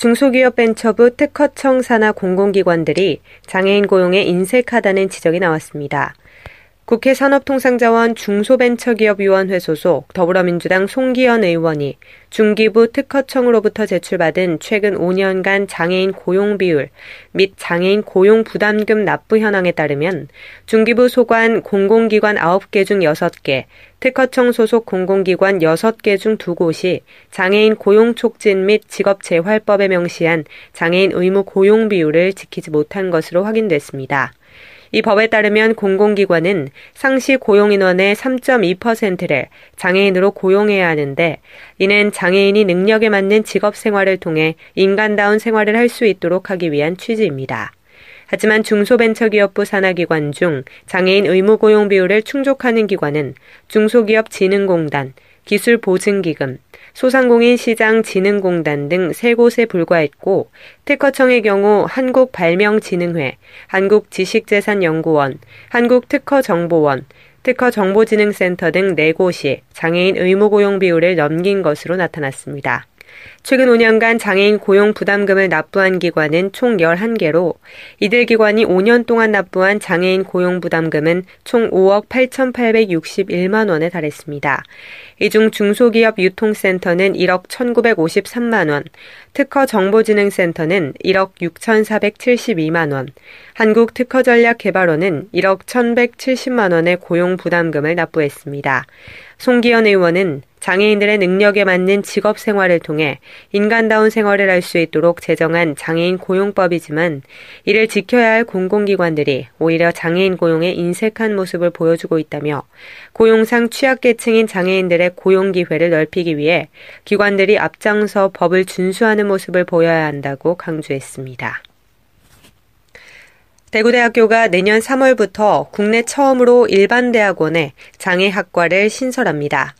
중소기업 벤처부 특허청 산하 공공기관들이 장애인 고용에 인색하다는 지적이 나왔습니다. 국회 산업통상자원 중소벤처기업위원회 소속 더불어민주당 송기현 의원이 중기부 특허청으로부터 제출받은 최근 5년간 장애인 고용 비율 및 장애인 고용 부담금 납부 현황에 따르면 중기부 소관 공공기관 9개 중 6개, 특허청 소속 공공기관 6개 중 2곳이 장애인 고용 촉진 및 직업 재활법에 명시한 장애인 의무 고용 비율을 지키지 못한 것으로 확인됐습니다. 이 법에 따르면 공공기관은 상시 고용인원의 3.2%를 장애인으로 고용해야 하는데 이는 장애인이 능력에 맞는 직업 생활을 통해 인간다운 생활을 할 수 있도록 하기 위한 취지입니다. 하지만 중소벤처기업부 산하기관 중 장애인 의무 고용 비율을 충족하는 기관은 중소기업진흥공단, 기술보증기금, 소상공인 시장 진흥공단 등 세 곳에 불과했고 특허청의 경우 한국발명진흥회, 한국지식재산연구원, 한국특허정보원, 특허정보진흥센터 등 네 곳이 장애인 의무고용 비율을 넘긴 것으로 나타났습니다. 최근 5년간 장애인 고용 부담금을 납부한 기관은 총 11개로 이들 기관이 5년 동안 납부한 장애인 고용 부담금은 총 5억 8,861만 원에 달했습니다. 이 중 중소기업 유통센터는 1억 1,953만 원, 특허 정보진흥센터는 1억 6,472만 원, 한국특허전략개발원은 1억 1,170만 원의 고용 부담금을 납부했습니다. 송기현 의원은 장애인들의 능력에 맞는 직업 생활을 통해 인간다운 생활을 할 수 있도록 제정한 장애인 고용법이지만 이를 지켜야 할 공공기관들이 오히려 장애인 고용에 인색한 모습을 보여주고 있다며 고용상 취약계층인 장애인들의 고용 기회를 넓히기 위해 기관들이 앞장서 법을 준수하는 모습을 보여야 한다고 강조했습니다. 대구대학교가 내년 3월부터 국내 처음으로 일반 대학원에 장애학과를 신설합니다.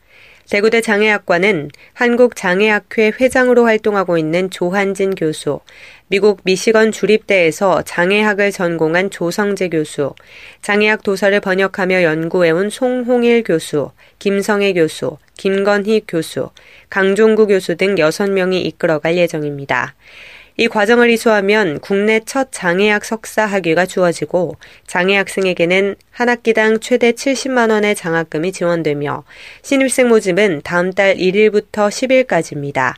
대구대 장애학과는 한국장애학회 회장으로 활동하고 있는 조한진 교수, 미국 미시건 주립대에서 장애학을 전공한 조성재 교수, 장애학 도서를 번역하며 연구해온 송홍일 교수, 김성애 교수, 김건희 교수, 강종구 교수 등 6명이 이끌어갈 예정입니다. 이 과정을 이수하면 국내 첫 장애학 석사 학위가 주어지고 장애 학생에게는 한 학기당 최대 70만 원의 장학금이 지원되며 신입생 모집은 다음 달 1일부터 10일까지입니다.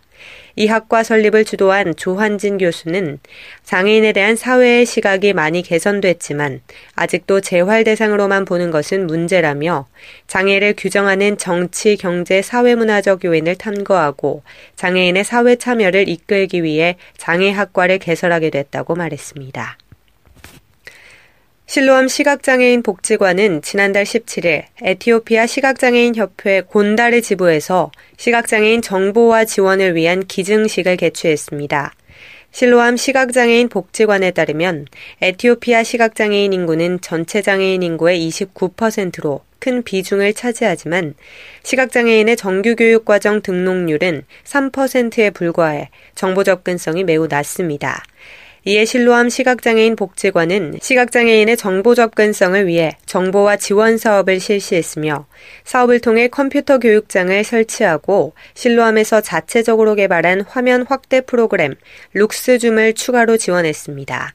이 학과 설립을 주도한 조환진 교수는 장애인에 대한 사회의 시각이 많이 개선됐지만 아직도 재활 대상으로만 보는 것은 문제라며 장애를 규정하는 정치, 경제, 사회문화적 요인을 탐구하고 장애인의 사회 참여를 이끌기 위해 장애학과를 개설하게 됐다고 말했습니다. 실로암 시각장애인 복지관은 지난달 17일 에티오피아 시각장애인 협회 곤다르 지부에서 시각장애인 정보와 지원을 위한 기증식을 개최했습니다. 실로암 시각장애인 복지관에 따르면 에티오피아 시각장애인 인구는 전체 장애인 인구의 29%로 큰 비중을 차지하지만 시각장애인의 정규교육과정 등록률은 3%에 불과해 정보 접근성이 매우 낮습니다. 이에 실로암 시각장애인 복지관은 시각장애인의 정보 접근성을 위해 정보와 지원 사업을 실시했으며 사업을 통해 컴퓨터 교육장을 설치하고 실로암에서 자체적으로 개발한 화면 확대 프로그램 룩스줌을 추가로 지원했습니다.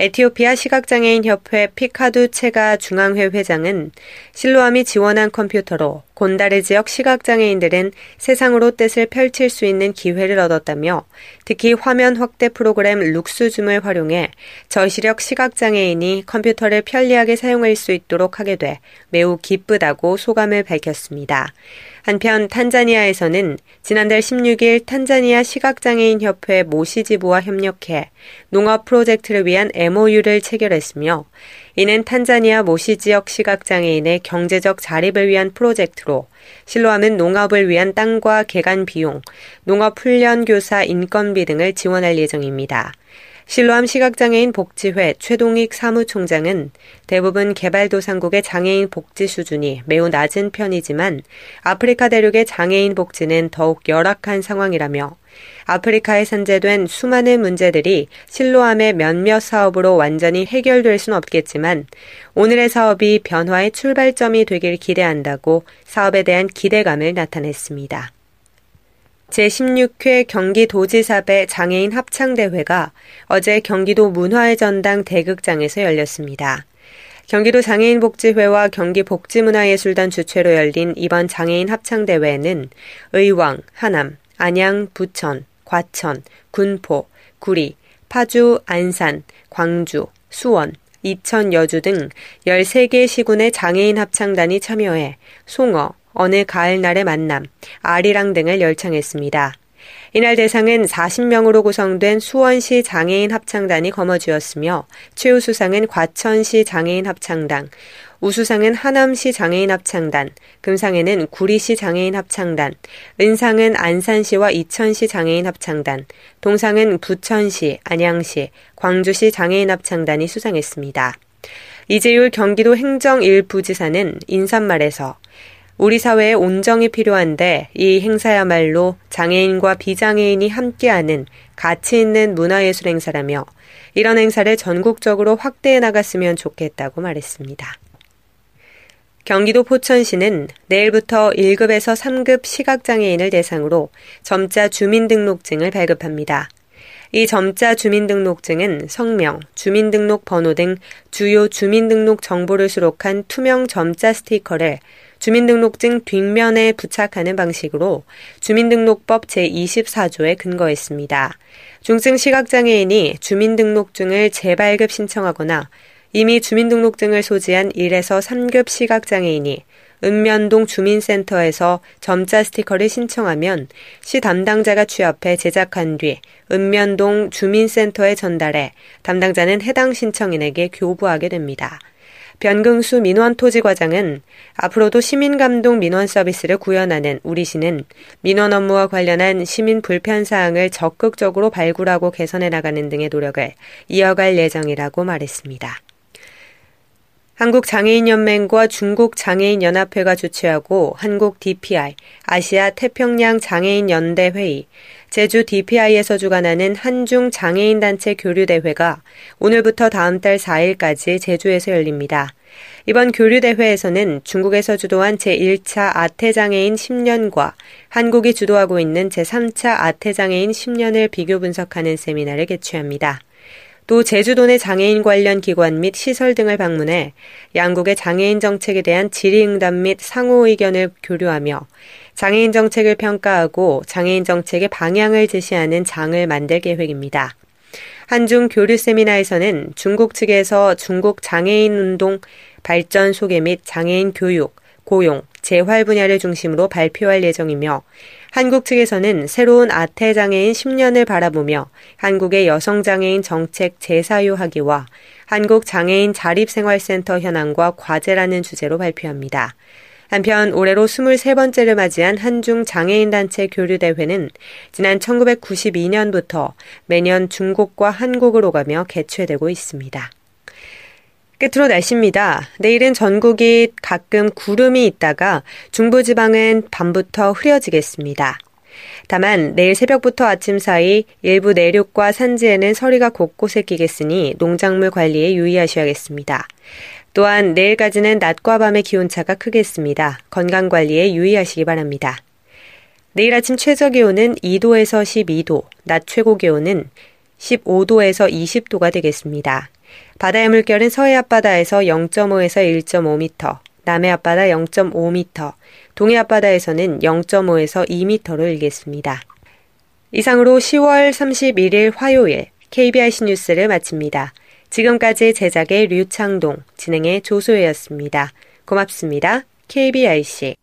에티오피아 시각장애인 협회 피카두 체가 중앙회 회장은 실로암이 지원한 컴퓨터로 곤다르 지역 시각장애인들은 세상으로 뜻을 펼칠 수 있는 기회를 얻었다며 특히 화면 확대 프로그램 룩스줌을 활용해 저시력 시각장애인이 컴퓨터를 편리하게 사용할 수 있도록 하게 돼 매우 기쁘다고 소감을 밝혔습니다. 한편 탄자니아에서는 지난달 16일 탄자니아 시각장애인 협회 모시지부와 협력해 농업 프로젝트를 위한 MOU를 체결했으며 이는 탄자니아 모시 지역 시각장애인의 경제적 자립을 위한 프로젝트로 실로암은 농업을 위한 땅과 개간 비용, 농업 훈련 교사 인건비 등을 지원할 예정입니다. 실로암 시각장애인 복지회 최동익 사무총장은 대부분 개발도상국의 장애인 복지 수준이 매우 낮은 편이지만 아프리카 대륙의 장애인 복지는 더욱 열악한 상황이라며 아프리카에 산재된 수많은 문제들이 실로암의 몇몇 사업으로 완전히 해결될 수는 없겠지만 오늘의 사업이 변화의 출발점이 되길 기대한다고 사업에 대한 기대감을 나타냈습니다. 제16회 경기도지사배 장애인 합창대회가 어제 경기도 문화의 전당 대극장에서 열렸습니다. 경기도 장애인복지회와 경기복지문화예술단 주최로 열린 이번 장애인 합창대회에는 의왕, 하남, 안양, 부천, 과천, 군포, 구리, 파주, 안산, 광주, 수원, 이천, 여주 등 13개 시군의 장애인 합창단이 참여해 송어, 어느 가을날의 만남, 아리랑 등을 열창했습니다. 이날 대상은 40명으로 구성된 수원시 장애인 합창단이 거머쥐었으며 최우수상은 과천시 장애인 합창단, 우수상은 하남시 장애인 합창단, 금상에는 구리시 장애인 합창단, 은상은 안산시와 이천시 장애인 합창단, 동상은 부천시, 안양시, 광주시 장애인 합창단이 수상했습니다. 이재율 경기도 행정 1부지사는 인사말에서 우리 사회에 온정이 필요한데 이 행사야말로 장애인과 비장애인이 함께하는 가치 있는 문화예술 행사라며 이런 행사를 전국적으로 확대해 나갔으면 좋겠다고 말했습니다. 경기도 포천시는 내일부터 1급에서 3급 시각장애인을 대상으로 점자 주민등록증을 발급합니다. 이 점자 주민등록증은 성명, 주민등록 번호 등 주요 주민등록 정보를 수록한 투명 점자 스티커를 주민등록증 뒷면에 부착하는 방식으로 주민등록법 제24조에 근거했습니다. 중증 시각장애인이 주민등록증을 재발급 신청하거나 이미 주민등록증을 소지한 1에서 3급 시각장애인이 읍면동 주민센터에서 점자 스티커를 신청하면 시 담당자가 취합해 제작한 뒤 읍면동 주민센터에 전달해 담당자는 해당 신청인에게 교부하게 됩니다. 변경수 민원토지과장은 앞으로도 시민감독 민원 서비스를 구현하는 우리시는 민원 업무와 관련한 시민 불편 사항을 적극적으로 발굴하고 개선해 나가는 등의 노력을 이어갈 예정이라고 말했습니다. 한국장애인연맹과 중국장애인연합회가 주최하고 한국 DPI, 아시아 태평양 장애인연대 회의, 제주 DPI에서 주관하는 한중 장애인단체 교류대회가 오늘부터 다음 달 4일까지 제주에서 열립니다. 이번 교류대회에서는 중국에서 주도한 제1차 아태장애인 10년과 한국이 주도하고 있는 제3차 아태장애인 10년을 비교 분석하는 세미나를 개최합니다. 또 제주도 내 장애인 관련 기관 및 시설 등을 방문해 양국의 장애인 정책에 대한 질의응답 및 상호 의견을 교류하며 장애인 정책을 평가하고 장애인 정책의 방향을 제시하는 장을 만들 계획입니다. 한중 교류 세미나에서는 중국 측에서 중국 장애인 운동 발전 소개 및 장애인 교육, 고용, 재활 분야를 중심으로 발표할 예정이며 한국 측에서는 새로운 아태 장애인 10년을 바라보며 한국의 여성 장애인 정책 재사유하기와 한국 장애인 자립생활센터 현황과 과제라는 주제로 발표합니다. 한편 올해로 23번째를 맞이한 한중 장애인단체 교류대회는 지난 1992년부터 매년 중국과 한국을 오가며 개최되고 있습니다. 끝으로 날씨입니다. 내일은 전국이 가끔 구름이 있다가 중부지방은 밤부터 흐려지겠습니다. 다만 내일 새벽부터 아침 사이 일부 내륙과 산지에는 서리가 곳곳에 끼겠으니 농작물 관리에 유의하셔야겠습니다. 또한 내일까지는 낮과 밤의 기온차가 크겠습니다. 건강 관리에 유의하시기 바랍니다. 내일 아침 최저 기온은 2도에서 12도, 낮 최고 기온은 15도에서 20도가 되겠습니다. 바다의 물결은 서해 앞바다에서 0.5에서 1.5m, 남해 앞바다 0.5m, 동해 앞바다에서는 0.5에서 2m로 일겠습니다. 이상으로 10월 31일 화요일 KBIC 뉴스를 마칩니다. 지금까지 제작의 류창동, 진행의 조소혜였습니다. 고맙습니다. KBIC